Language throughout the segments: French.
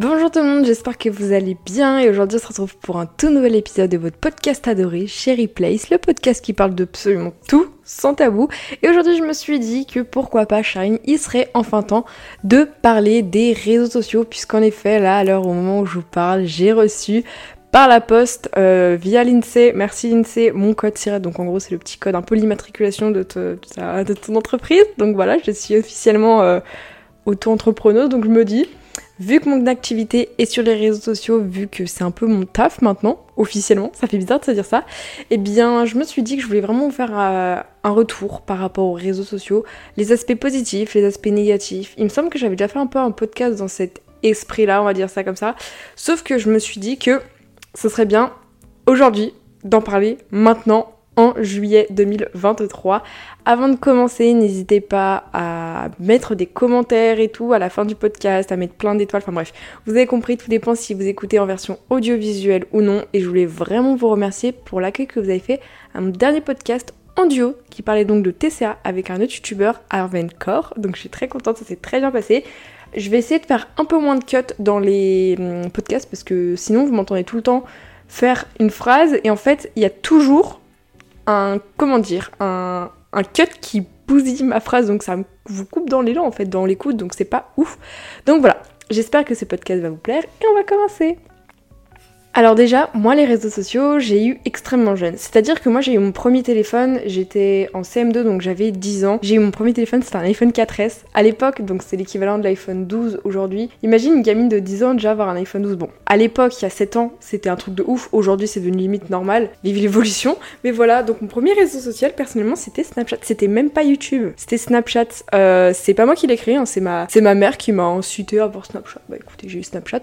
Bonjour tout le monde, j'espère que vous allez bien et aujourd'hui on se retrouve pour un tout nouvel épisode de votre podcast adoré, Sherry Place, le podcast qui parle d'absolument tout sans tabou. Et aujourd'hui je me suis dit que pourquoi pas Shine, il serait enfin temps de parler des réseaux sociaux puisqu'en effet là à l'heure au moment où je vous parle j'ai reçu par la poste euh, via l'INSEE, merci l'INSEE, mon code SIRET, donc en gros c'est le petit code un peu l'immatriculation de, de, ton entreprise. Donc voilà, je suis officiellement euh, auto-entrepreneuse, donc je me dis, vu que mon activité est sur les réseaux sociaux, vu que c'est un peu mon taf maintenant, officiellement, ça fait bizarre de se dire ça, eh bien je me suis dit que je voulais vraiment vous faire euh, un retour par rapport aux réseaux sociaux, les aspects positifs, les aspects négatifs. Il me semble que j'avais déjà fait un peu un podcast dans cet esprit-là, on va dire ça comme ça, sauf que je me suis dit que ce serait bien aujourd'hui d'en parler maintenant en juillet 2023. Avant de commencer, n'hésitez pas à mettre des commentaires et tout à la fin du podcast, à mettre plein d'étoiles, enfin bref, vous avez compris, tout dépend si vous écoutez en version audiovisuelle ou non, et je voulais vraiment vous remercier pour l'accueil que vous avez fait à mon dernier podcast en duo, qui parlait donc de TCA avec un autre youtubeur, Arven Core, donc je suis très contente, ça s'est très bien passé. Je vais essayer de faire un peu moins de cuts dans les hum, podcasts parce que sinon vous m'entendez tout le temps faire une phrase et en fait il y a toujours un, comment dire, un, un cut qui bousille ma phrase, donc ça vous coupe dans l'élan en fait, dans l'écoute, donc c'est pas ouf. Donc voilà, j'espère que ce podcast va vous plaire et on va commencer. Alors déjà, moi les réseaux sociaux, j'ai eu extrêmement jeune. C'est-à-dire que moi j'ai eu mon premier téléphone, j'étais en CM2 donc j'avais 10 ans. J'ai eu mon premier téléphone, c'était un iPhone 4S. À l'époque, donc c'est l'équivalent de l'iPhone 12 aujourd'hui. Imagine une gamine de 10 ans déjà avoir un iPhone 12. Bon, à l'époque, il y a 7 ans, c'était un truc de ouf. Aujourd'hui, c'est devenu limite normal. Vive l'évolution. Mais voilà, donc mon premier réseau social personnellement, c'était Snapchat. C'était même pas YouTube, c'était Snapchat. Euh, c'est pas moi qui l'ai créé, hein, c'est ma, mère qui m'a incité à avoir Snapchat. Bah écoutez, j'ai eu Snapchat,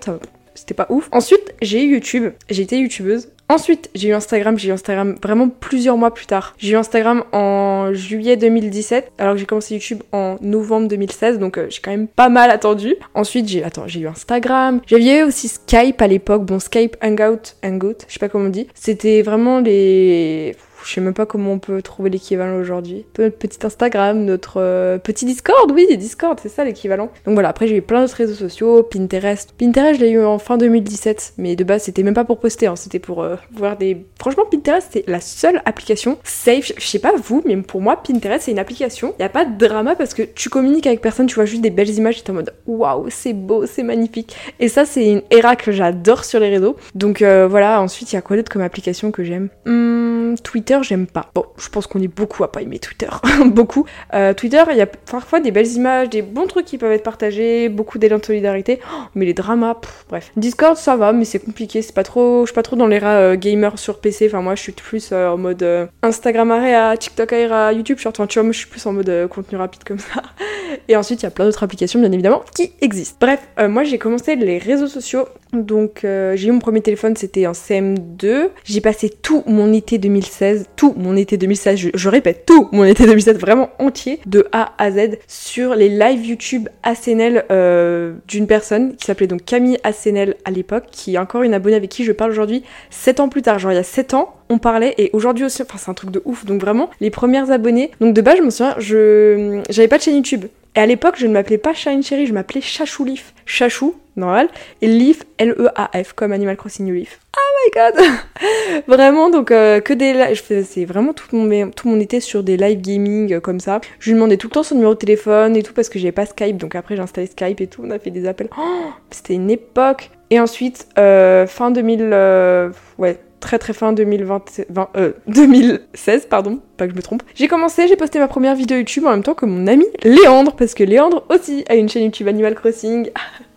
c'était pas ouf. Ensuite, j'ai eu YouTube, j'ai été youtubeuse. Ensuite, j'ai eu Instagram, j'ai eu Instagram vraiment plusieurs mois plus tard. J'ai eu Instagram en juillet 2017, alors que j'ai commencé YouTube en novembre 2016, donc euh, j'ai quand même pas mal attendu. Ensuite, j'ai attends, j'ai eu Instagram. J'avais aussi Skype à l'époque, bon Skype Hangout, Hangout, je sais pas comment on dit. C'était vraiment les je sais même pas comment on peut trouver l'équivalent aujourd'hui. Notre petit Instagram, notre euh, petit Discord, oui, Discord, c'est ça l'équivalent. Donc voilà, après j'ai eu plein d'autres réseaux sociaux, Pinterest. Pinterest, je l'ai eu en fin 2017, mais de base c'était même pas pour poster, hein, c'était pour euh, voir des. Franchement, Pinterest c'est la seule application safe. Je sais pas vous, mais pour moi, Pinterest c'est une application. Y a pas de drama parce que tu communiques avec personne, tu vois juste des belles images, tu es en mode waouh, c'est beau, c'est magnifique. Et ça, c'est une era que j'adore sur les réseaux. Donc euh, voilà, ensuite il y a quoi d'autre comme application que j'aime? Hmm, Twitter j'aime pas. Bon, je pense qu'on est beaucoup à pas aimer Twitter. beaucoup. Euh, Twitter, il y a parfois des belles images, des bons trucs qui peuvent être partagés, beaucoup d'élan de solidarité. Oh, mais les dramas, bref. Discord, ça va, mais c'est compliqué. C'est pas trop. Je suis pas trop dans l'era euh, gamer sur PC. Enfin, moi, je suis plus euh, en mode Instagram à TikTok à YouTube. Enfin, tu vois, moi, je suis plus en mode contenu rapide comme ça. Et ensuite, il y a plein d'autres applications, bien évidemment, qui existent. Bref, moi, j'ai commencé les réseaux sociaux donc euh, j'ai eu mon premier téléphone, c'était en CM2. J'ai passé tout mon été 2016, tout mon été 2016, je, répète, tout mon été 2016 vraiment entier, de A à Z, sur les live YouTube ACNL euh, d'une personne qui s'appelait donc Camille ACNL à l'époque, qui est encore une abonnée avec qui je parle aujourd'hui, 7 ans plus tard, genre il y a 7 ans, on parlait et aujourd'hui aussi, enfin c'est un truc de ouf, donc vraiment les premières abonnées. Donc de base je me souviens, je j'avais pas de chaîne YouTube. Et à l'époque, je ne m'appelais pas Shine Cherry, je m'appelais Chachou Leaf. Chachou, normal. Et Leaf, L-E-A-F, comme Animal Crossing New Leaf. Oh my god Vraiment, donc euh, que des lives. Faisais vraiment tout mon, tout mon été sur des live gaming euh, comme ça. Je lui demandais tout le temps son numéro de téléphone et tout parce que j'avais pas Skype. Donc après, j'ai installé Skype et tout. On a fait des appels. Oh, C'était une époque. Et ensuite, euh, fin 2000. ouais, très très fin 2020, 2016, pardon, pas que je me trompe. J'ai commencé, j'ai posté ma première vidéo YouTube en même temps que mon ami Léandre, parce que Léandre aussi a une chaîne YouTube Animal Crossing.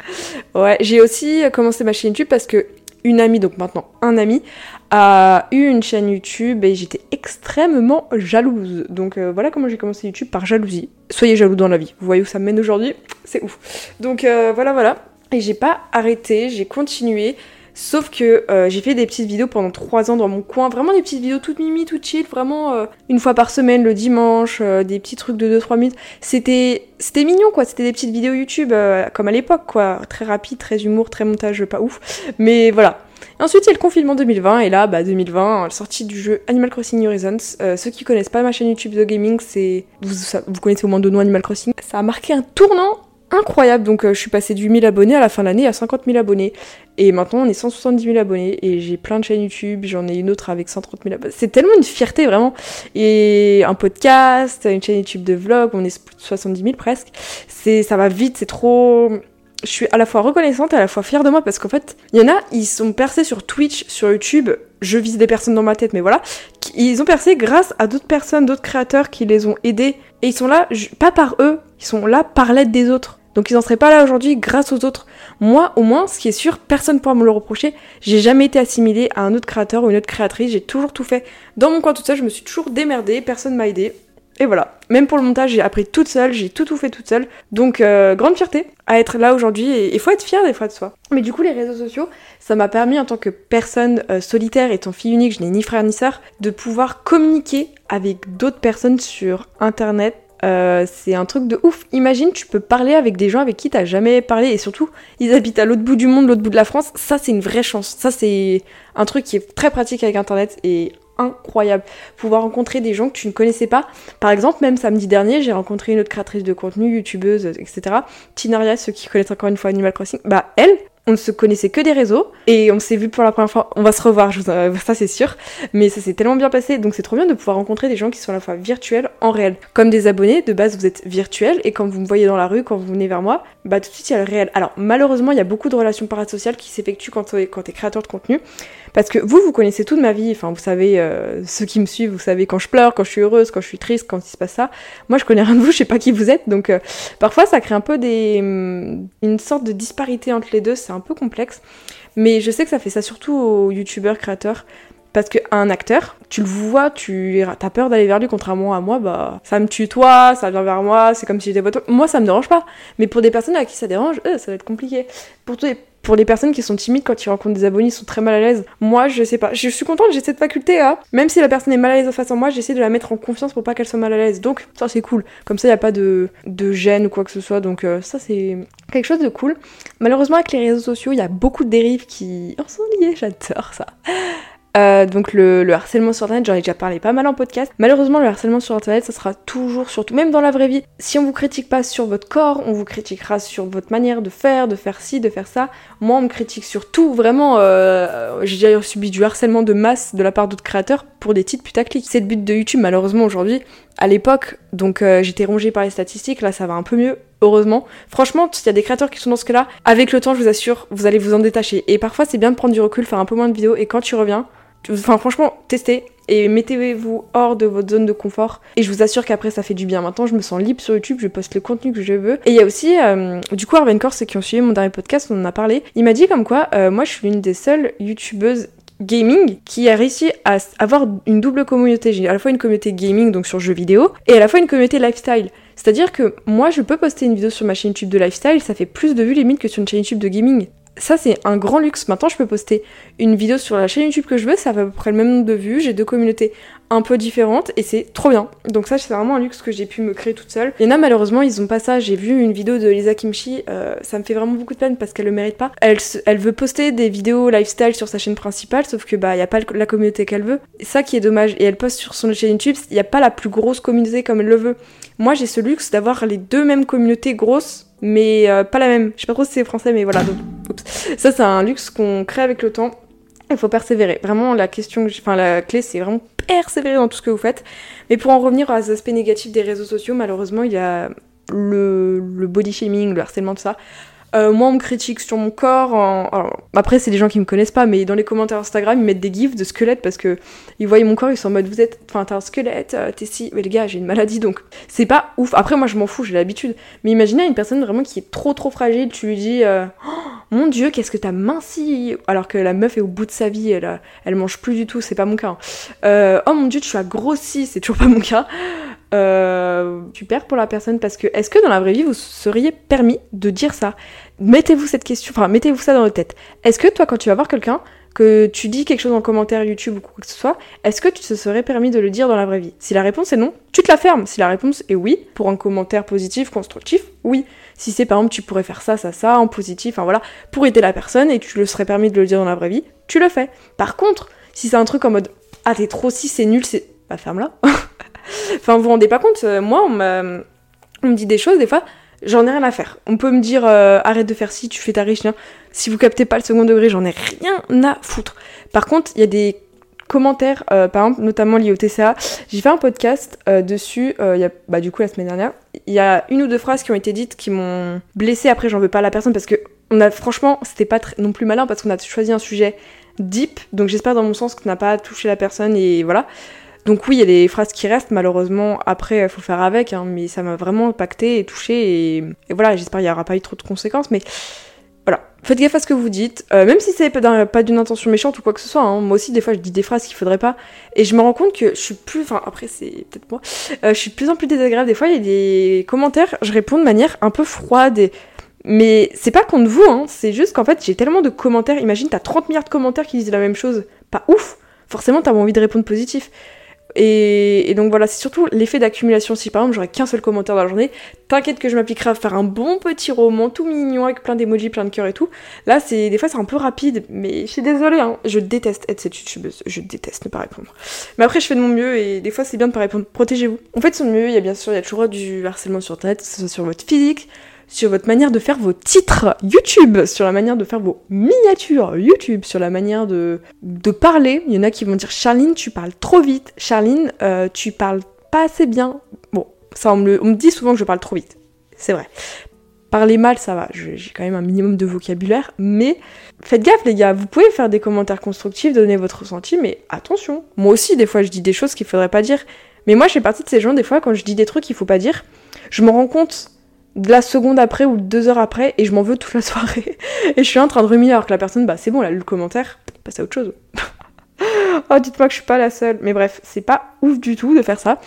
ouais, j'ai aussi commencé ma chaîne YouTube parce que une amie, donc maintenant un ami, a eu une chaîne YouTube et j'étais extrêmement jalouse. Donc euh, voilà comment j'ai commencé YouTube par jalousie. Soyez jaloux dans la vie. Vous voyez où ça mène aujourd'hui? C'est ouf. Donc euh, voilà, voilà. Et j'ai pas arrêté, j'ai continué. Sauf que euh, j'ai fait des petites vidéos pendant 3 ans dans mon coin, vraiment des petites vidéos toutes mimi, toutes chill, vraiment euh, une fois par semaine le dimanche, euh, des petits trucs de 2-3 minutes. C'était c'était mignon quoi, c'était des petites vidéos YouTube comme à l'époque quoi, très rapide, très humour, très montage pas ouf. Mais voilà. Ensuite, il y a le confinement 2020, et là, bah, 2020, la sortie du jeu Animal Crossing Horizons. ceux qui connaissent pas ma chaîne YouTube The Gaming, c'est. Vous, connaissez au moins de nom Animal Crossing. Ça a marqué un tournant incroyable. Donc euh, je suis passée de 8000 abonnés à la fin de l'année à 50 000 abonnés. Et maintenant on est 170 000 abonnés et j'ai plein de chaînes YouTube, j'en ai une autre avec 130 000 abonnés. C'est tellement une fierté vraiment. Et un podcast, une chaîne YouTube de vlog, on est 70 000 presque. C'est, ça va vite, c'est trop je suis à la fois reconnaissante et à la fois fière de moi parce qu'en fait, il y en a, ils sont percés sur Twitch, sur YouTube. Je vise des personnes dans ma tête, mais voilà. Ils ont percé grâce à d'autres personnes, d'autres créateurs qui les ont aidés. Et ils sont là, pas par eux, ils sont là par l'aide des autres. Donc ils n'en seraient pas là aujourd'hui grâce aux autres. Moi, au moins, ce qui est sûr, personne ne pourra me le reprocher. J'ai jamais été assimilée à un autre créateur ou une autre créatrice. J'ai toujours tout fait dans mon coin tout seul. Je me suis toujours démerdée. Personne m'a aidé. Et voilà. Même pour le montage, j'ai appris toute seule, j'ai tout tout fait toute seule. Donc euh, grande fierté à être là aujourd'hui et il faut être fier des fois de soi. Mais du coup les réseaux sociaux, ça m'a permis en tant que personne euh, solitaire étant fille unique, je n'ai ni frère ni sœur, de pouvoir communiquer avec d'autres personnes sur internet. Euh, c'est un truc de ouf. Imagine, tu peux parler avec des gens avec qui t'as jamais parlé et surtout, ils habitent à l'autre bout du monde, l'autre bout de la France. Ça, c'est une vraie chance. Ça, c'est un truc qui est très pratique avec internet et incroyable. Pouvoir rencontrer des gens que tu ne connaissais pas. Par exemple, même samedi dernier, j'ai rencontré une autre créatrice de contenu, youtubeuse, etc. Tinaria, ceux qui connaissent encore une fois Animal Crossing. Bah, elle, on ne se connaissait que des réseaux et on s'est vu pour la première fois. On va se revoir, ça c'est sûr. Mais ça s'est tellement bien passé, donc c'est trop bien de pouvoir rencontrer des gens qui sont à la fois virtuels en réel. Comme des abonnés, de base vous êtes virtuels et quand vous me voyez dans la rue, quand vous venez vers moi, bah tout de suite il y a le réel. Alors malheureusement, il y a beaucoup de relations parasociales qui s'effectuent quand t'es quand es créateur de contenu. Parce que vous, vous connaissez toute ma vie, enfin vous savez, euh, ceux qui me suivent, vous savez quand je pleure, quand je suis heureuse, quand je suis triste, quand il se passe ça. Moi je connais rien de vous, je sais pas qui vous êtes, donc euh, parfois ça crée un peu des, hum, une sorte de disparité entre les deux, peu complexe. Mais je sais que ça fait ça surtout aux youtubeurs créateurs. Parce qu'un acteur, tu le vois, tu as peur d'aller vers lui, contrairement à moi, bah ça me tutoie, ça vient vers moi, c'est comme si j'étais votre. Moi ça me dérange pas. Mais pour des personnes à qui ça dérange, ça va être compliqué. Pour, pour les personnes qui sont timides quand ils rencontrent des abonnés, ils sont très mal à l'aise. Moi, je sais pas. Je suis contente, j'ai cette faculté à. Même si la personne est mal à l'aise face à moi, j'essaie de la mettre en confiance pour pas qu'elle soit mal à l'aise. Donc, ça, c'est cool. Comme ça, il n'y a pas de, de gêne ou quoi que ce soit. Donc, euh, ça, c'est quelque chose de cool. Malheureusement, avec les réseaux sociaux, il y a beaucoup de dérives qui en sont liées. J'adore ça. Euh, donc le, harcèlement sur internet, j'en ai déjà parlé pas mal en podcast. Malheureusement, le harcèlement sur internet, ça sera toujours, surtout même dans la vraie vie. Si on vous critique pas sur votre corps, on vous critiquera sur votre manière de faire, de faire ci, de faire ça. Moi, on me critique sur tout. Vraiment, euh, j'ai déjà subi du harcèlement de masse de la part d'autres créateurs pour des titres putaclic. C'est le but de YouTube, malheureusement, aujourd'hui. À l'époque, donc euh, j'étais rongée par les statistiques, là ça va un peu mieux, heureusement. Franchement, il y a des créateurs qui sont dans ce cas-là, avec le temps, je vous assure, vous allez vous en détacher. Et parfois, c'est bien de prendre du recul, faire un peu moins de vidéos, et quand tu reviens, Enfin, franchement, testez et mettez-vous hors de votre zone de confort. Et je vous assure qu'après, ça fait du bien. Maintenant, je me sens libre sur YouTube, je poste le contenu que je veux. Et il y a aussi, euh, du coup, Arven Corse qui ont suivi mon dernier podcast, on en a parlé. Il m'a dit comme quoi, euh, moi, je suis l'une des seules YouTubeuses gaming qui a réussi à avoir une double communauté. J'ai à la fois une communauté gaming, donc sur jeux vidéo, et à la fois une communauté lifestyle. C'est-à-dire que moi, je peux poster une vidéo sur ma chaîne YouTube de lifestyle, ça fait plus de vues limite que sur une chaîne YouTube de gaming ça c'est un grand luxe. Maintenant je peux poster une vidéo sur la chaîne YouTube que je veux, ça fait à peu près le même nombre de vues, j'ai deux communautés un peu différentes et c'est trop bien. Donc ça c'est vraiment un luxe que j'ai pu me créer toute seule. Il y en a malheureusement ils ont pas ça, j'ai vu une vidéo de Lisa Kimchi, euh, ça me fait vraiment beaucoup de peine parce qu'elle le mérite pas. Elle, elle veut poster des vidéos lifestyle sur sa chaîne principale sauf que bah y a pas la communauté qu'elle veut. Et ça qui est dommage. Et elle poste sur son chaîne YouTube, il y a pas la plus grosse communauté comme elle le veut. Moi j'ai ce luxe d'avoir les deux mêmes communautés grosses mais euh, pas la même. Je sais pas trop si c'est français, mais voilà. Donc, Ça, c'est un luxe qu'on crée avec le temps. Il faut persévérer. Vraiment, la question, enfin, la clé, c'est vraiment persévérer dans tout ce que vous faites. Mais pour en revenir aux aspects négatifs des réseaux sociaux, malheureusement, il y a le, le body shaming, le harcèlement, tout ça. Euh, moi, on me critique sur mon corps. Après, c'est des gens qui me connaissent pas, mais dans les commentaires Instagram, ils mettent des gifs de squelettes parce que ils voient mon corps, ils sont en mode vous êtes. Enfin, t'as un squelette, euh, t'es si. Mais les gars, j'ai une maladie donc c'est pas ouf. Après, moi, je m'en fous, j'ai l'habitude. Mais imaginez une personne vraiment qui est trop trop fragile, tu lui dis oh, Mon dieu, qu'est-ce que t'as minci? Alors que la meuf est au bout de sa vie, elle, elle mange plus du tout, c'est pas mon cas. Hein. Euh, oh mon dieu, tu as grossi, c'est toujours pas mon cas. Euh, super pour la personne parce que est-ce que dans la vraie vie vous seriez permis de dire ça? Mettez-vous cette question, enfin mettez-vous ça dans votre tête. Est-ce que toi quand tu vas voir quelqu'un, que tu dis quelque chose en commentaire YouTube ou quoi que ce soit, est-ce que tu te serais permis de le dire dans la vraie vie? Si la réponse est non, tu te la fermes. Si la réponse est oui, pour un commentaire positif, constructif, oui. Si c'est par exemple tu pourrais faire ça, ça, ça, en positif, enfin voilà, pour aider la personne et tu le serais permis de le dire dans la vraie vie, tu le fais. Par contre, si c'est un truc en mode ah t'es trop si c'est nul, c'est bah ferme-la. enfin vous vous rendez pas compte, euh, moi on, me dit des choses des fois, j'en ai rien à faire. On peut me dire euh, arrête de faire ci, tu fais ta riche. Si vous captez pas le second degré, j'en ai rien à foutre. Par contre, il y a des commentaires, euh, par exemple, notamment liés au TCA. J'ai fait un podcast dessus, bah, du coup, la semaine dernière. Il y a une ou deux phrases qui ont été dites qui m'ont blessé. Après, j'en veux pas à la personne parce que, on a, franchement, c'était pas non plus malin parce qu'on a choisi un sujet deep. Donc, j'espère dans mon sens que n'a pas touché la personne et voilà. Donc oui, il y a des phrases qui restent, malheureusement, après, il faut faire avec, hein, mais ça m'a vraiment impacté et touché, et, voilà, j'espère qu'il n'y aura pas eu trop de conséquences, mais voilà. Faites gaffe à ce que vous dites, euh, même si c'est pas d'une intention méchante ou quoi que ce soit, hein. moi aussi, des fois, je dis des phrases qu'il faudrait pas, et je me rends compte que je suis plus, enfin, après, c'est peut-être moi, euh, je suis de plus en plus désagréable, des fois, il y a des commentaires, je réponds de manière un peu froide. Mais c'est pas contre vous, hein, c'est juste qu'en fait j'ai tellement de commentaires. Imagine, t'as 30 milliards de commentaires qui disent la même chose. Pas ouf Forcément, t'as envie de répondre positif. Et, donc voilà, c'est surtout l'effet d'accumulation. Si par exemple j'aurais qu'un seul commentaire dans la journée, t'inquiète que je m'appliquerai à faire un bon petit roman tout mignon avec plein d'emojis, plein de cœurs et tout. Là, c'est des fois c'est un peu rapide, mais je suis désolée, hein. je déteste être cette youtubeuse, je déteste ne pas répondre. Mais après, je fais de mon mieux et des fois c'est bien de pas répondre. Protégez-vous. En fait, son mieux, il y a bien sûr, il y a toujours du harcèlement sur internet, que ce soit sur votre physique, sur votre manière de faire vos titres YouTube, sur la manière de faire vos miniatures YouTube, sur la manière de, de parler. Il y en a qui vont dire Charline, tu parles trop vite. Charline, euh, tu parles pas assez bien. Bon, ça on me, dit souvent que je parle trop vite. C'est vrai. Parler mal, ça va, j'ai quand même un minimum de vocabulaire, mais faites gaffe les gars, vous pouvez faire des commentaires constructifs, donner votre ressenti, mais attention. Moi aussi, des fois, je dis des choses qu'il faudrait pas dire. Mais moi, je fais partie de ces gens, des fois, quand je dis des trucs qu'il faut pas dire, je me rends compte la seconde après ou deux heures après et je m'en veux toute la soirée. et je suis en train de ruminer alors que la personne, bah c'est bon, elle a lu le commentaire, passe à autre chose. oh, dites-moi que je suis pas la seule. Mais bref, c'est pas ouf du tout de faire ça.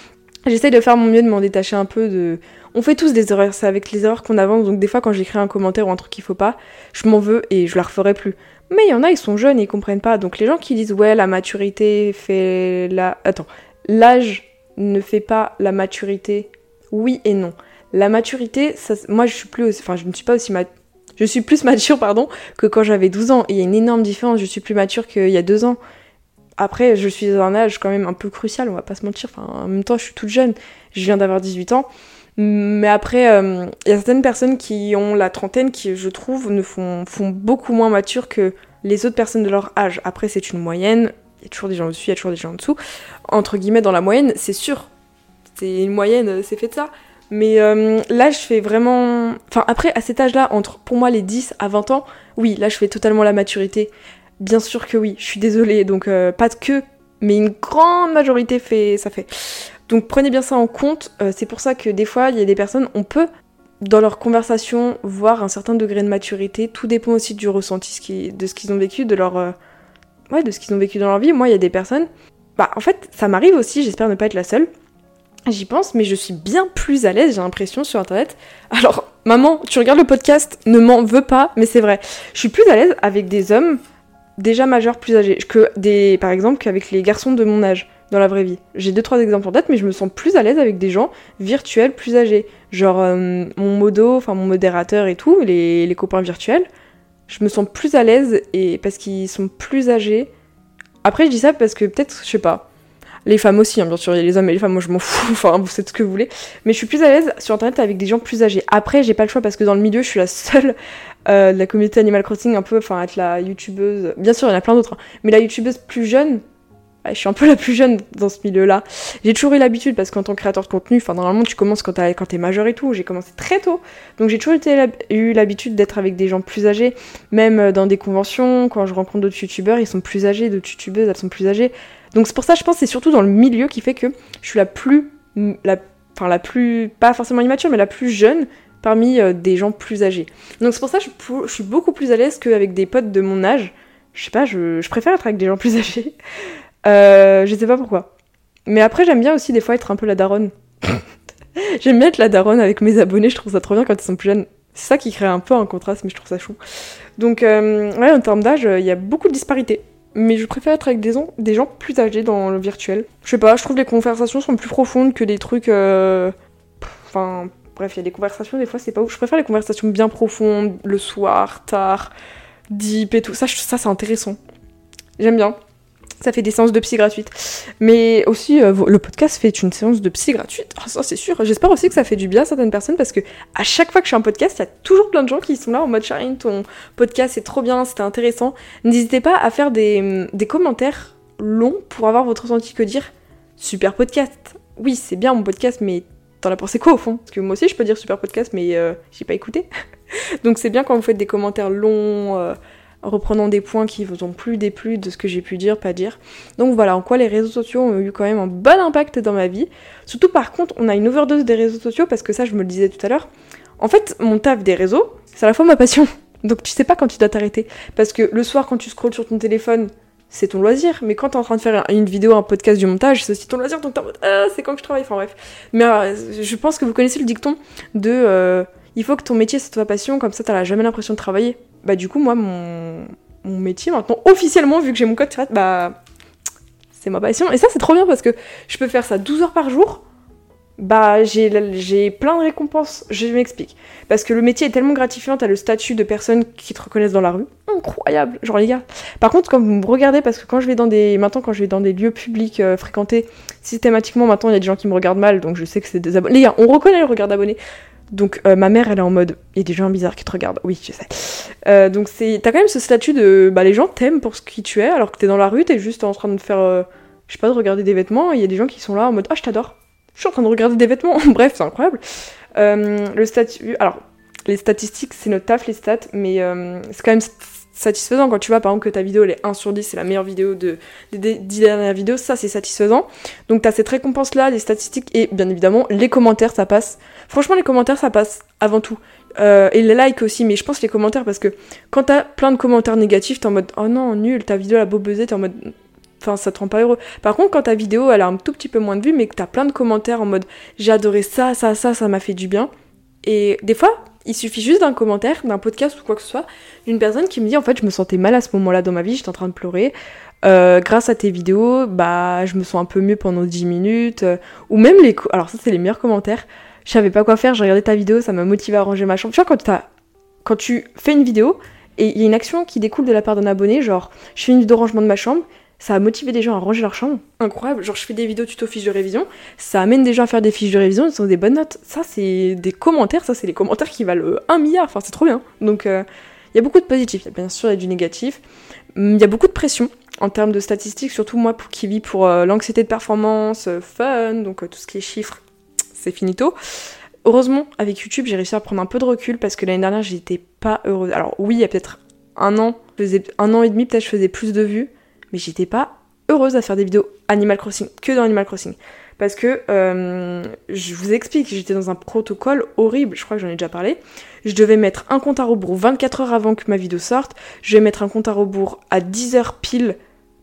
J'essaye de faire mon mieux, de m'en détacher un peu de. On fait tous des erreurs, c'est avec les erreurs qu'on avance. Donc des fois, quand j'écris un commentaire ou un truc qu'il faut pas, je m'en veux et je la referai plus. Mais il y en a, ils sont jeunes et ils comprennent pas. Donc les gens qui disent ouais, la maturité fait la. Attends, l'âge ne fait pas la maturité. Oui et non. La maturité, ça, moi je suis plus, enfin je ne suis pas aussi je suis plus mature pardon que quand j'avais 12 ans. Il y a une énorme différence. Je suis plus mature qu'il y a deux ans. Après, je suis dans un âge quand même un peu crucial, on va pas se mentir. Enfin, en même temps, je suis toute jeune. Je viens d'avoir 18 ans. Mais après, euh, il y a certaines personnes qui ont la trentaine qui, je trouve, ne font, font beaucoup moins matures que les autres personnes de leur âge. Après, c'est une moyenne. Il y a toujours des gens au-dessus, il y a toujours des gens en dessous. Entre guillemets, dans la moyenne, c'est sûr. C'est une moyenne, c'est fait de ça. Mais euh, là, je fais vraiment. Enfin, après, à cet âge-là, entre pour moi les 10 à 20 ans, oui, là, je fais totalement la maturité. Bien sûr que oui, je suis désolée. Donc, euh, pas de que, mais une grande majorité fait ça fait. Donc, prenez bien ça en compte. Euh, c'est pour ça que des fois, il y a des personnes, on peut, dans leur conversation, voir un certain degré de maturité. Tout dépend aussi du ressenti de ce qu'ils ont vécu, de leur. ouais, de ce qu'ils ont vécu dans leur vie. Moi, il y a des personnes. Bah, en fait, ça m'arrive aussi, j'espère ne pas être la seule J'y pense, mais je suis bien plus à l'aise, j'ai l'impression, sur internet. Alors, maman, tu regardes le podcast, ne m'en veux pas, mais c'est vrai. Je suis plus à l'aise avec des hommes déjà majeurs plus âgés que des par exemple qu'avec les garçons de mon âge dans la vraie vie. J'ai deux trois exemples en tête mais je me sens plus à l'aise avec des gens virtuels plus âgés, genre euh, mon modo, enfin mon modérateur et tout, les, copains virtuels. Je me sens plus à l'aise et parce qu'ils sont plus âgés. Après je dis ça parce que peut-être je sais pas, les femmes aussi, hein, bien sûr, il y a les hommes et les femmes, moi je m'en fous, enfin vous faites ce que vous voulez. Mais je suis plus à l'aise sur internet avec des gens plus âgés. Après, j'ai pas le choix parce que dans le milieu, je suis la seule euh, de la communauté Animal Crossing, un peu, enfin être la youtubeuse. Bien sûr, il y en a plein d'autres, hein, mais la youtubeuse plus jeune. Je suis un peu la plus jeune dans ce milieu-là. J'ai toujours eu l'habitude parce qu'en tant que créateur de contenu, enfin normalement tu commences quand, quand t'es majeur et tout. J'ai commencé très tôt, donc j'ai toujours eu l'habitude d'être avec des gens plus âgés, même euh, dans des conventions. Quand je rencontre d'autres youtubeurs, ils sont plus âgés, d'autres youtubeuses, elles sont plus âgées. Donc c'est pour ça, je pense, c'est surtout dans le milieu qui fait que je suis la plus, la, enfin la plus, pas forcément immature, mais la plus jeune parmi euh, des gens plus âgés. Donc c'est pour ça que je, suis beaucoup plus à l'aise qu'avec des potes de mon âge. Je sais pas, je, préfère être avec des gens plus âgés. Euh, je sais pas pourquoi. Mais après, j'aime bien aussi des fois être un peu la daronne. j'aime bien être la daronne avec mes abonnés, je trouve ça trop bien quand ils sont plus jeunes. C'est ça qui crée un peu un contraste, mais je trouve ça chou. Donc, euh, ouais, en termes d'âge, il y a beaucoup de disparités mais je préfère être avec des, des gens plus âgés dans le virtuel. Je sais pas, je trouve les conversations sont plus profondes que des trucs. Euh, enfin, bref, il y a des conversations, des fois c'est pas ouf. Je préfère les conversations bien profondes, le soir, tard, deep et tout. Ça, ça c'est intéressant. J'aime bien. Ça fait des séances de psy gratuites. Mais aussi, euh, le podcast fait une séance de psy gratuite. Ah, ça, c'est sûr. J'espère aussi que ça fait du bien à certaines personnes parce que à chaque fois que je fais un podcast, il y a toujours plein de gens qui sont là en mode Charine, ton podcast c'est trop bien, c'était intéressant. N'hésitez pas à faire des, des commentaires longs pour avoir votre ressenti que dire? Super podcast. Oui, c'est bien mon podcast, mais t'en as pensé quoi au fond? Parce que moi aussi je peux dire super podcast, mais euh, j'ai pas écouté. Donc c'est bien quand vous faites des commentaires longs. Euh, reprenant des points qui vous ont plu, déplu de ce que j'ai pu dire, pas dire. Donc voilà, en quoi les réseaux sociaux ont eu quand même un bon impact dans ma vie. Surtout par contre, on a une overdose des réseaux sociaux parce que ça, je me le disais tout à l'heure. En fait, mon taf des réseaux, c'est à la fois ma passion. Donc tu sais pas quand tu dois t'arrêter. Parce que le soir, quand tu scrolles sur ton téléphone, c'est ton loisir. Mais quand t'es en train de faire une vidéo, un podcast, du montage, c'est aussi ton loisir. Donc t'es en mode, ah, c'est quand que je travaille? Enfin bref. Mais euh, je pense que vous connaissez le dicton de euh, il faut que ton métier c'est ta passion, comme ça t'as jamais l'impression de travailler bah du coup moi mon, mon métier maintenant officiellement vu que j'ai mon code tirette bah c'est ma passion. Et ça c'est trop bien parce que je peux faire ça 12 heures par jour. Bah j'ai plein de récompenses. Je m'explique. Parce que le métier est tellement gratifiant t'as le statut de personnes qui te reconnaissent dans la rue. Incroyable. Genre les gars. Par contre quand vous me regardez parce que quand je vais dans des maintenant quand je vais dans des lieux publics euh, fréquentés systématiquement maintenant il y a des gens qui me regardent mal donc je sais que c'est des abonnés. Les gars on reconnaît le regard d'abonnés donc euh, ma mère, elle est en mode, il y a des gens bizarres qui te regardent. Oui, je sais. Euh, donc c'est, t'as quand même ce statut de, bah les gens t'aiment pour ce qui tu es, alors que t'es dans la rue, t'es juste en train de faire, euh, je sais pas, de regarder des vêtements. Il y a des gens qui sont là en mode, ah je t'adore. Je suis en train de regarder des vêtements. Bref, c'est incroyable. le statut, alors les statistiques, c'est notre taf les stats, mais c'est quand même satisfaisant quand tu vois par exemple que ta vidéo elle est 1 sur 10, c'est la meilleure vidéo de, des 10 dernières vidéos, ça c'est satisfaisant. Donc t'as cette récompense là, les statistiques et bien évidemment les commentaires ça passe. Franchement les commentaires ça passe avant tout. Euh, et les likes aussi, mais je pense les commentaires parce que quand t'as plein de commentaires négatifs, t'es en mode oh non, nul, ta vidéo a beau buzzer, t'es en mode Enfin, ça te rend pas heureux. Par contre, quand ta vidéo, elle a un tout petit peu moins de vues, mais que t'as plein de commentaires en mode j'ai adoré ça, ça, ça, ça m'a fait du bien. Et des fois, il suffit juste d'un commentaire, d'un podcast ou quoi que ce soit, d'une personne qui me dit en fait je me sentais mal à ce moment-là dans ma vie, j'étais en train de pleurer. Euh, grâce à tes vidéos, bah je me sens un peu mieux pendant 10 minutes. Ou même les... Alors ça c'est les meilleurs commentaires. Je savais pas quoi faire, j'ai regardé ta vidéo, ça m'a motivé à ranger ma chambre. Tu vois quand, quand tu fais une vidéo et il y a une action qui découle de la part d'un abonné, genre je fais une vidéo de rangement de ma chambre, ça a motivé des gens à ranger leur chambre. Incroyable. Genre, je fais des vidéos tuto fiches de révision. Ça amène des gens à faire des fiches de révision. Ils ont des bonnes notes. Ça, c'est des commentaires. Ça, c'est les commentaires qui valent euh, un milliard. Enfin, c'est trop bien. Donc, euh, il y a beaucoup de positifs. Bien sûr, il y a du négatif. Hum, il y a beaucoup de pression en termes de statistiques. Surtout moi qui vis pour euh, l'anxiété de performance, fun, donc tout ce qui est chiffres, c'est finito. Heureusement, avec YouTube, j'ai réussi à prendre un peu de recul parce que l'année dernière, j'étais pas heureuse. Alors, oui, il y a peut-être un an, faisais un an et demi, peut-être je faisais plus de vues mais j'étais pas heureuse à faire des vidéos Animal Crossing, que dans Animal Crossing. Parce que, euh, je vous explique, j'étais dans un protocole horrible, je crois que j'en ai déjà parlé. Je devais mettre un compte à rebours 24 heures avant que ma vidéo sorte, je vais mettre un compte à rebours à 10 heures pile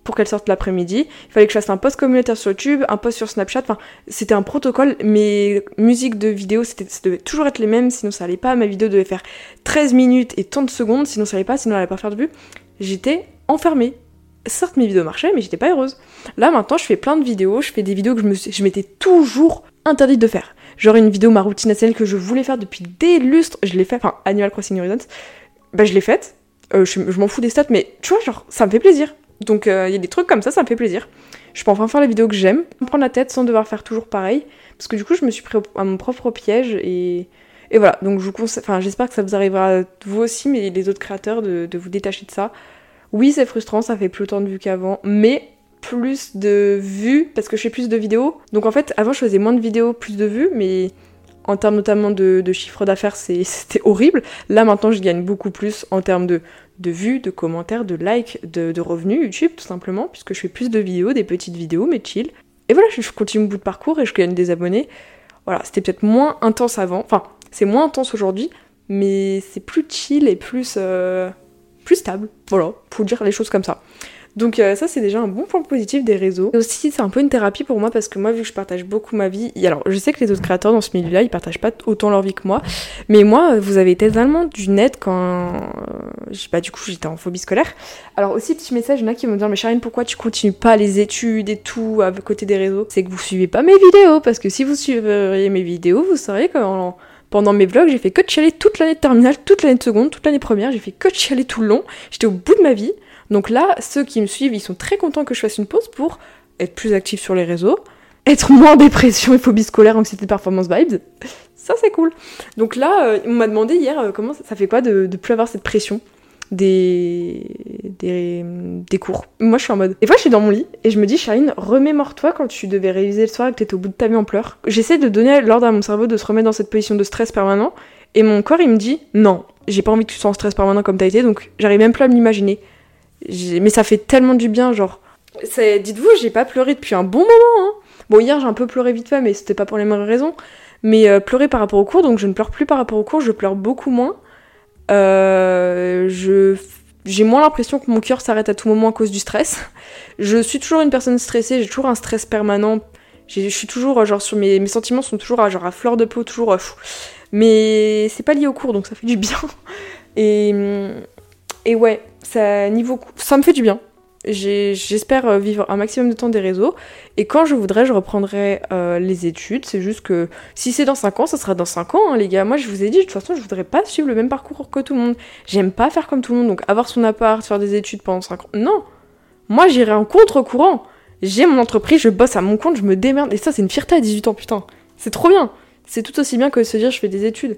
pour qu'elle sorte l'après-midi. Il fallait que je fasse un post communautaire sur YouTube, un post sur Snapchat, enfin, c'était un protocole, mes musiques de vidéo, ça devait toujours être les mêmes, sinon ça allait pas. Ma vidéo devait faire 13 minutes et 30 secondes, sinon ça allait pas, sinon elle allait pas faire de vue. J'étais enfermée certes mes vidéos marchaient, mais j'étais pas heureuse. Là maintenant, je fais plein de vidéos, je fais des vidéos que je, me, je m'étais toujours interdite de faire. Genre une vidéo, ma routine nationale que je voulais faire depuis des lustres, je l'ai fait, enfin Animal Crossing Horizons, bah je l'ai faite. Euh, je, m'en fous des stats, mais tu vois, genre, ça me fait plaisir. Donc il euh, y a des trucs comme ça, ça me fait plaisir. Je peux enfin faire les vidéos que j'aime, me prendre la tête sans devoir faire toujours pareil. Parce que du coup, je me suis pris à mon propre piège et, et voilà. Donc je vous conseille, enfin j'espère que ça vous arrivera vous aussi, mais les autres créateurs, de, de vous détacher de ça. Oui, c'est frustrant, ça fait plus autant de vues qu'avant, mais plus de vues parce que je fais plus de vidéos. Donc en fait, avant je faisais moins de vidéos, plus de vues, mais en termes notamment de, chiffre d'affaires, c'était horrible. Là maintenant, je gagne beaucoup plus en termes de, de vues, de commentaires, de likes, de, revenus YouTube tout simplement, puisque je fais plus de vidéos, des petites vidéos, mais chill. Et voilà, je continue mon bout de parcours et je gagne des abonnés. Voilà, c'était peut-être moins intense avant. Enfin, c'est moins intense aujourd'hui, mais c'est plus chill et plus. Euh, stable. Voilà, pour dire les choses comme ça. Donc euh, ça c'est déjà un bon point positif des réseaux. Et aussi c'est un peu une thérapie pour moi parce que moi vu que je partage beaucoup ma vie, alors je sais que les autres créateurs dans ce milieu-là ils partagent pas autant leur vie que moi, mais moi vous avez été tellement du net quand euh, pas du coup j'étais en phobie scolaire. Alors aussi petit message, il y en a qui me disent mais Charine pourquoi tu continues pas les études et tout à côté des réseaux? C'est que vous suivez pas mes vidéos parce que si vous suivriez mes vidéos vous sauriez que pendant mes vlogs, j'ai fait que de chialer toute l'année de terminale, toute l'année de seconde, toute l'année première, j'ai fait que de chialer tout le long. J'étais au bout de ma vie. Donc là, ceux qui me suivent, ils sont très contents que je fasse une pause pour être plus actif sur les réseaux, être moins dépression et phobie scolaire, anxiété performance vibes. Ça, c'est cool. Donc là, euh, on m'a demandé hier euh, comment ça, fait quoi de, de plus avoir cette pression? Des, des, cours. Moi, je suis en mode. Des fois, je suis dans mon lit et je me dis, Charline, remémore-toi quand tu devais réviser le soir et que t'étais au bout de ta vie en pleurs. J'essaie de donner l'ordre à mon cerveau de se remettre dans cette position de stress permanent et mon corps, il me dit, non, j'ai pas envie que tu sois en stress permanent comme t'as été, donc j'arrive même plus à m'imaginer. Mais ça fait tellement du bien, genre. Dites-vous, j'ai pas pleuré depuis un bon moment. Hein. Bon, hier, j'ai un peu pleuré vite fait, mais c'était pas pour les mêmes raisons. Mais euh, pleurer par rapport au cours, donc je ne pleure plus par rapport au cours, je pleure beaucoup moins. Euh, je j'ai moins l'impression que mon cœur s'arrête à tout moment à cause du stress. Je suis toujours une personne stressée, j'ai toujours un stress permanent. Je suis toujours, genre, sur mes, mes sentiments sont toujours à, genre, à fleur de peau, toujours. Euh, mais c'est pas lié au cours, donc ça fait du bien. Et, et ouais, ça, niveau, ça me fait du bien. J'espère euh, vivre un maximum de temps des réseaux. Et quand je voudrais, je reprendrai euh, les études. C'est juste que si c'est dans 5 ans, ça sera dans 5 ans, hein, les gars. Moi, je vous ai dit, de toute façon, je voudrais pas suivre le même parcours que tout le monde. J'aime pas faire comme tout le monde. Donc, avoir son appart, faire des études pendant 5 ans. Non Moi, j'irai en contre-courant. J'ai mon entreprise, je bosse à mon compte, je me démerde. Et ça, c'est une fierté à 18 ans, putain. C'est trop bien. C'est tout aussi bien que se dire, je fais des études.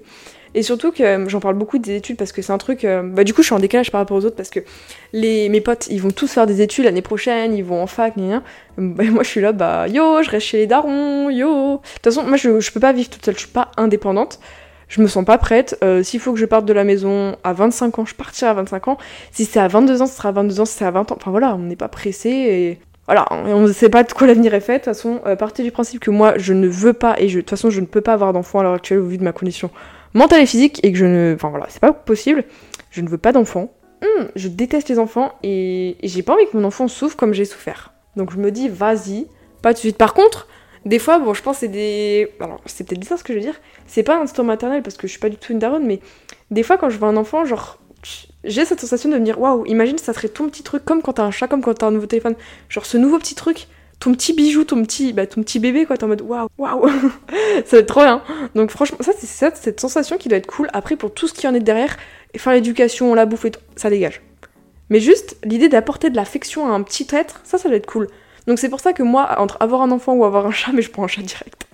Et surtout que euh, j'en parle beaucoup des études parce que c'est un truc. Euh, bah, du coup, je suis en décalage par rapport aux autres parce que les, mes potes, ils vont tous faire des études l'année prochaine, ils vont en fac, gna, bah, moi, je suis là, bah yo, je reste chez les darons, yo. De toute façon, moi, je, je peux pas vivre toute seule, je suis pas indépendante. Je me sens pas prête. Euh, s'il faut que je parte de la maison à 25 ans, je partirai à 25 ans. Si c'est à 22 ans, ce sera à 22 ans. Si c'est à 20 ans, enfin voilà, on n'est pas pressé et voilà, on ne sait pas de quoi l'avenir est fait. De toute façon, partez du principe que moi, je ne veux pas et de toute façon, je ne peux pas avoir d'enfant à l'heure actuelle au vu de ma condition mentale et physique et que je ne. Enfin voilà, c'est pas possible. Je ne veux pas d'enfant. Hum, je déteste les enfants et, j'ai pas envie que mon enfant souffre comme j'ai souffert. Donc je me dis, vas-y, pas tout de suite. Par contre, des fois, bon, je pense c'est des. Alors, c'est peut-être ça ce que je veux dire. C'est pas un instant maternel parce que je suis pas du tout une daronne, mais des fois, quand je vois un enfant, genre, j'ai cette sensation de me dire, waouh, imagine, ça serait ton petit truc, comme quand t'as un chat, comme quand t'as un nouveau téléphone. Genre, ce nouveau petit truc, ton petit bijou, ton petit, bah, ton petit bébé, quoi. T'es en mode waouh, waouh, ça va être trop bien. Donc franchement, ça c'est cette sensation qui doit être cool. Après, pour tout ce qui en est derrière, faire l'éducation, la bouffe et tout, ça dégage. Mais juste l'idée d'apporter de l'affection à un petit être, ça, ça doit être cool. Donc c'est pour ça que moi, entre avoir un enfant ou avoir un chat, mais je prends un chat direct.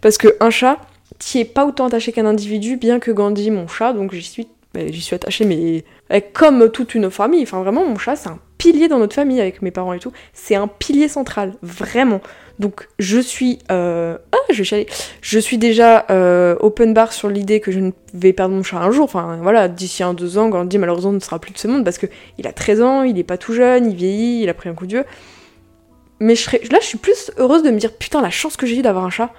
Parce que un chat, qui est pas autant attaché qu'un individu, bien que Gandhi, mon chat, donc j'y suis, bah, suis attachée, mais comme toute une famille. Enfin vraiment, mon chat, c'est un pilier dans notre famille avec mes parents et tout. C'est un pilier central, vraiment. Donc je suis, euh... ah, je vais Je suis déjà euh, open bar sur l'idée que je ne vais perdre mon chat un jour. Enfin voilà, d'ici un deux ans, Gandhi malheureusement ne sera plus de ce monde parce que il a 13 ans, il est pas tout jeune, il vieillit, il a pris un coup de vieux. Mais je là, je suis plus heureuse de me dire putain la chance que j'ai eu d'avoir un chat.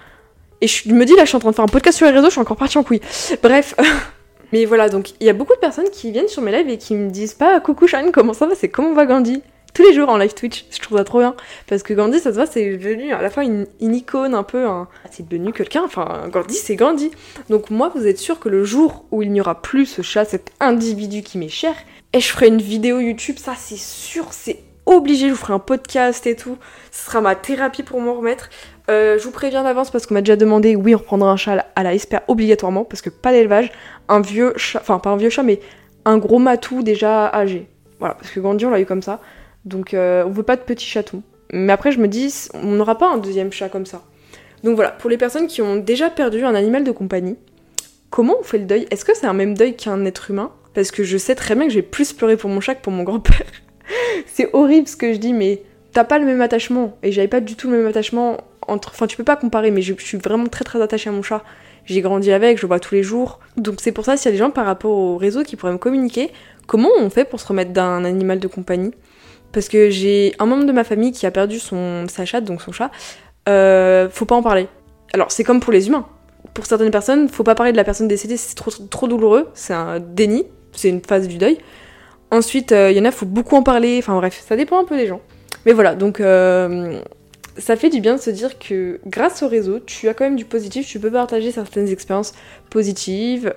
Et je me dis là, je suis en train de faire un podcast sur les réseaux, je suis encore partie en couille. Bref. Mais voilà, donc il y a beaucoup de personnes qui viennent sur mes lives et qui me disent pas coucou Shine, comment ça va, c'est comment va Gandhi? Tous les jours en live Twitch. Je trouve ça trop bien. Parce que Gandhi, ça se voit, c'est devenu à la fois une, icône, un peu un. C'est devenu quelqu'un. Enfin, Gandhi, c'est Gandhi. Donc, moi, vous êtes sûr que le jour où il n'y aura plus ce chat, cet individu qui m'est cher, et je ferai une vidéo YouTube, ça, c'est sûr, c'est obligé. Je vous ferai un podcast et tout. Ce sera ma thérapie pour m'en remettre. Euh, je vous préviens d'avance parce qu'on m'a déjà demandé, oui, on reprendra un chat à la SPA obligatoirement, parce que pas d'élevage, un vieux chat, enfin pas un vieux chat, mais un gros matou déjà âgé. Voilà, parce que Gandhi, on l'a eu comme ça. Donc euh, on veut pas de petits chatons. Mais après, je me dis, on n'aura pas un deuxième chat comme ça. Donc voilà, pour les personnes qui ont déjà perdu un animal de compagnie, comment on fait le deuil? Est-ce que c'est un même deuil qu'un être humain? Parce que je sais très bien que j'ai plus pleuré pour mon chat que pour mon grand-père. c'est horrible ce que je dis, mais t'as pas le même attachement. Et j'avais pas du tout le même attachement Enfin, tu peux pas comparer, mais je, suis vraiment très très attachée à mon chat. J'ai grandi avec, je le vois tous les jours. Donc c'est pour ça, s'il y a des gens par rapport au réseau qui pourraient me communiquer, comment on fait pour se remettre d'un animal de compagnie? Parce que j'ai un membre de ma famille qui a perdu son, sa chatte, donc son chat. Euh, faut pas en parler. Alors, c'est comme pour les humains. Pour certaines personnes, faut pas parler de la personne décédée, c'est trop, douloureux, c'est un déni, c'est une phase du deuil. Ensuite, il euh, y en a, faut beaucoup en parler, enfin bref, ça dépend un peu des gens. Mais voilà, donc euh, ça fait du bien de se dire que grâce au réseau, tu as quand même du positif, tu peux partager certaines expériences positives,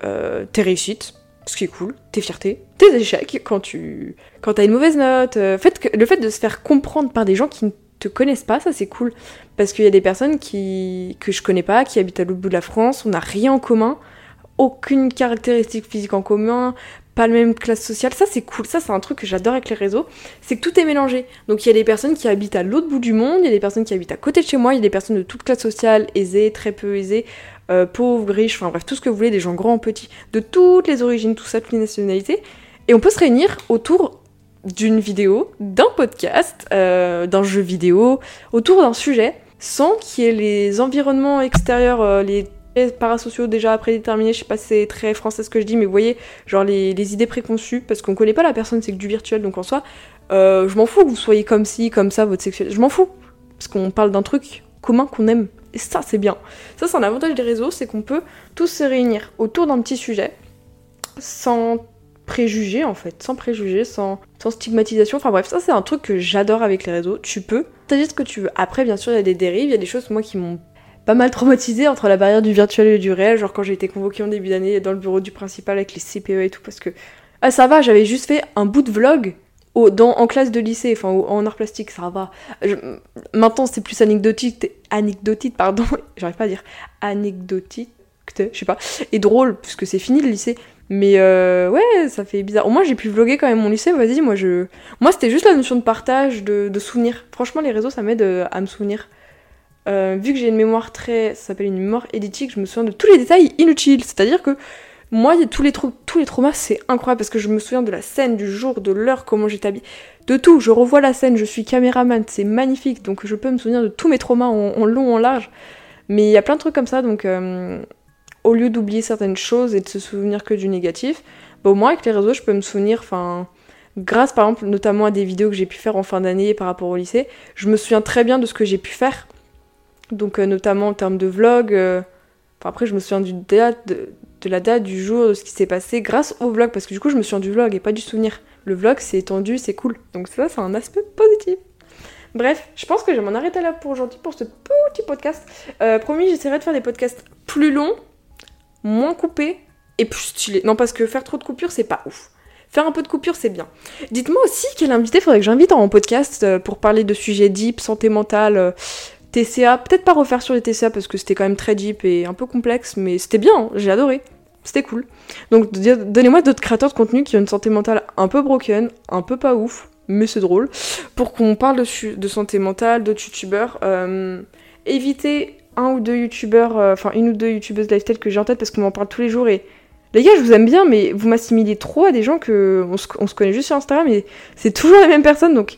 tes réussites, ce qui est cool, tes fiertés, tes échecs quand tu quand t'as une mauvaise note. Euh, le fait de se faire comprendre par des gens qui ne te connaissent pas, ça c'est cool. Parce qu'il y a des personnes qui, que je connais pas, qui habitent à l'autre bout de la France, on n'a rien en commun, aucune caractéristique physique en commun, pas la même classe sociale. Ça, c'est cool. Ça, c'est un truc que j'adore avec les réseaux. C'est que tout est mélangé. Donc, il y a des personnes qui habitent à l'autre bout du monde, il y a des personnes qui habitent à côté de chez moi, il y a des personnes de toute classe sociale, aisées, très peu aisées, euh, pauvres, riches, enfin bref, tout ce que vous voulez, des gens grands, petits, de toutes les origines, tout ça, toutes les nationalités. Et on peut se réunir autour d'une vidéo, d'un podcast, euh, d'un jeu vidéo, autour d'un sujet, sans qu'il y ait les environnements extérieurs, euh, les parasociaux déjà prédéterminés, je sais pas c'est très français ce que je dis, mais vous voyez, genre les, les idées préconçues, parce qu'on connaît pas la personne, c'est que du virtuel, donc en soi, euh, je m'en fous que vous soyez comme ci, comme ça, votre sexualité, je m'en fous, parce qu'on parle d'un truc commun qu'on aime, et ça c'est bien. Ça c'est un avantage des réseaux, c'est qu'on peut tous se réunir autour d'un petit sujet, sans préjugés en fait, sans préjugés, sans, sans stigmatisation. Enfin bref, ça c'est un truc que j'adore avec les réseaux. Tu peux dire ce que tu veux. Après, bien sûr, il y a des dérives, il y a des choses moi qui m'ont pas mal traumatisé entre la barrière du virtuel et du réel, genre quand j'ai été convoquée en début d'année dans le bureau du principal avec les CPE et tout, parce que ah ça va, j'avais juste fait un bout de vlog en classe de lycée, enfin en art plastique, ça va. maintenant c'est plus anecdotique, anecdotique, pardon, j'arrive pas à dire anecdotique, je sais pas, et drôle, puisque c'est fini le lycée. Mais euh, ouais, ça fait bizarre. Au moins, j'ai pu vlogger quand même mon lycée. Vas-y, moi, je. Moi, c'était juste la notion de partage, de, de souvenirs. Franchement, les réseaux, ça m'aide euh, à me souvenir. Euh, vu que j'ai une mémoire très. Ça s'appelle une mémoire éditique, je me souviens de tous les détails inutiles. C'est-à-dire que moi, tous les, tous les traumas, c'est incroyable parce que je me souviens de la scène, du jour, de l'heure, comment j'étais habillée. De tout. Je revois la scène, je suis caméraman, c'est magnifique. Donc, je peux me souvenir de tous mes traumas en, long, en large. Mais il y a plein de trucs comme ça, donc au lieu d'oublier certaines choses et de se souvenir que du négatif, bah, au moins avec les réseaux, je peux me souvenir, enfin, grâce par exemple notamment à des vidéos que j'ai pu faire en fin d'année par rapport au lycée, je me souviens très bien de ce que j'ai pu faire. Donc euh, notamment en termes de vlog, euh, enfin, après je me souviens du date, de, la date, du jour, de ce qui s'est passé grâce au vlog, parce que du coup je me souviens du vlog et pas du souvenir. Le vlog c'est étendu, c'est cool. Donc ça c'est un aspect positif. Bref, je pense que je vais m'en arrêter là pour aujourd'hui, pour ce petit podcast. Euh, promis, j'essaierai de faire des podcasts plus longs, moins coupé et plus stylé. Non, parce que faire trop de coupures, c'est pas ouf. Faire un peu de coupure, c'est bien. Dites-moi aussi quel invité faudrait que j'invite en podcast pour parler de sujets deep, santé mentale, TCA. Peut-être pas refaire sur les TCA parce que c'était quand même très deep et un peu complexe, mais c'était bien, j'ai adoré. C'était cool. Donc donnez-moi d'autres créateurs de contenu qui ont une santé mentale un peu broken, un peu pas ouf, mais c'est drôle, pour qu'on parle de, de, santé mentale, d'autres youtubeurs. Euh, évitez un ou deux youtubeurs, euh, enfin une ou deux youtubeuses lifestyle que j'ai en tête parce qu'on m'en parle tous les jours et les gars, je vous aime bien, mais vous m'assimilez trop à des gens que on se, connaît juste sur Instagram et c'est toujours les mêmes personnes donc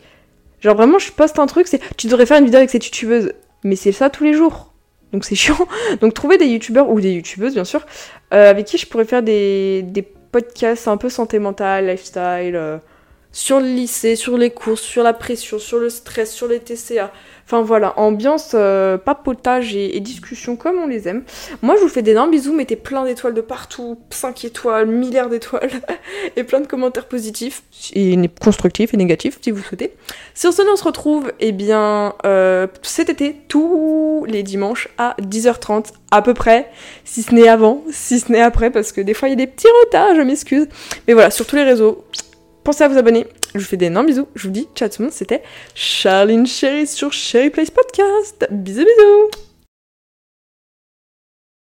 genre vraiment je poste un truc, c'est tu devrais faire une vidéo avec cette youtubeuse, mais c'est ça tous les jours. Donc c'est chiant. Donc trouver des youtubeurs ou des youtubeuses bien sûr euh, avec qui je pourrais faire des, des podcasts un peu santé mentale, lifestyle, euh, sur le lycée, sur les courses, sur la pression, sur le stress, sur les TCA. Enfin voilà, ambiance, euh, papotage et, discussion comme on les aime. Moi je vous fais d'énormes bisous, mettez plein d'étoiles de partout, 5 étoiles, milliards d'étoiles, et plein de commentaires positifs, constructifs et négatifs si vous souhaitez. Sur ce, on se retrouve eh bien euh, cet été, tous les dimanches à 10h30 à peu près, si ce n'est avant, si ce n'est après, parce que des fois il y a des petits retards, je m'excuse. Mais voilà, sur tous les réseaux, pensez à vous abonner. Je vous fais des énormes bisous. Je vous dis ciao tout le monde. C'était Charline Chérie sur Cherry Place Podcast. Bisous bisous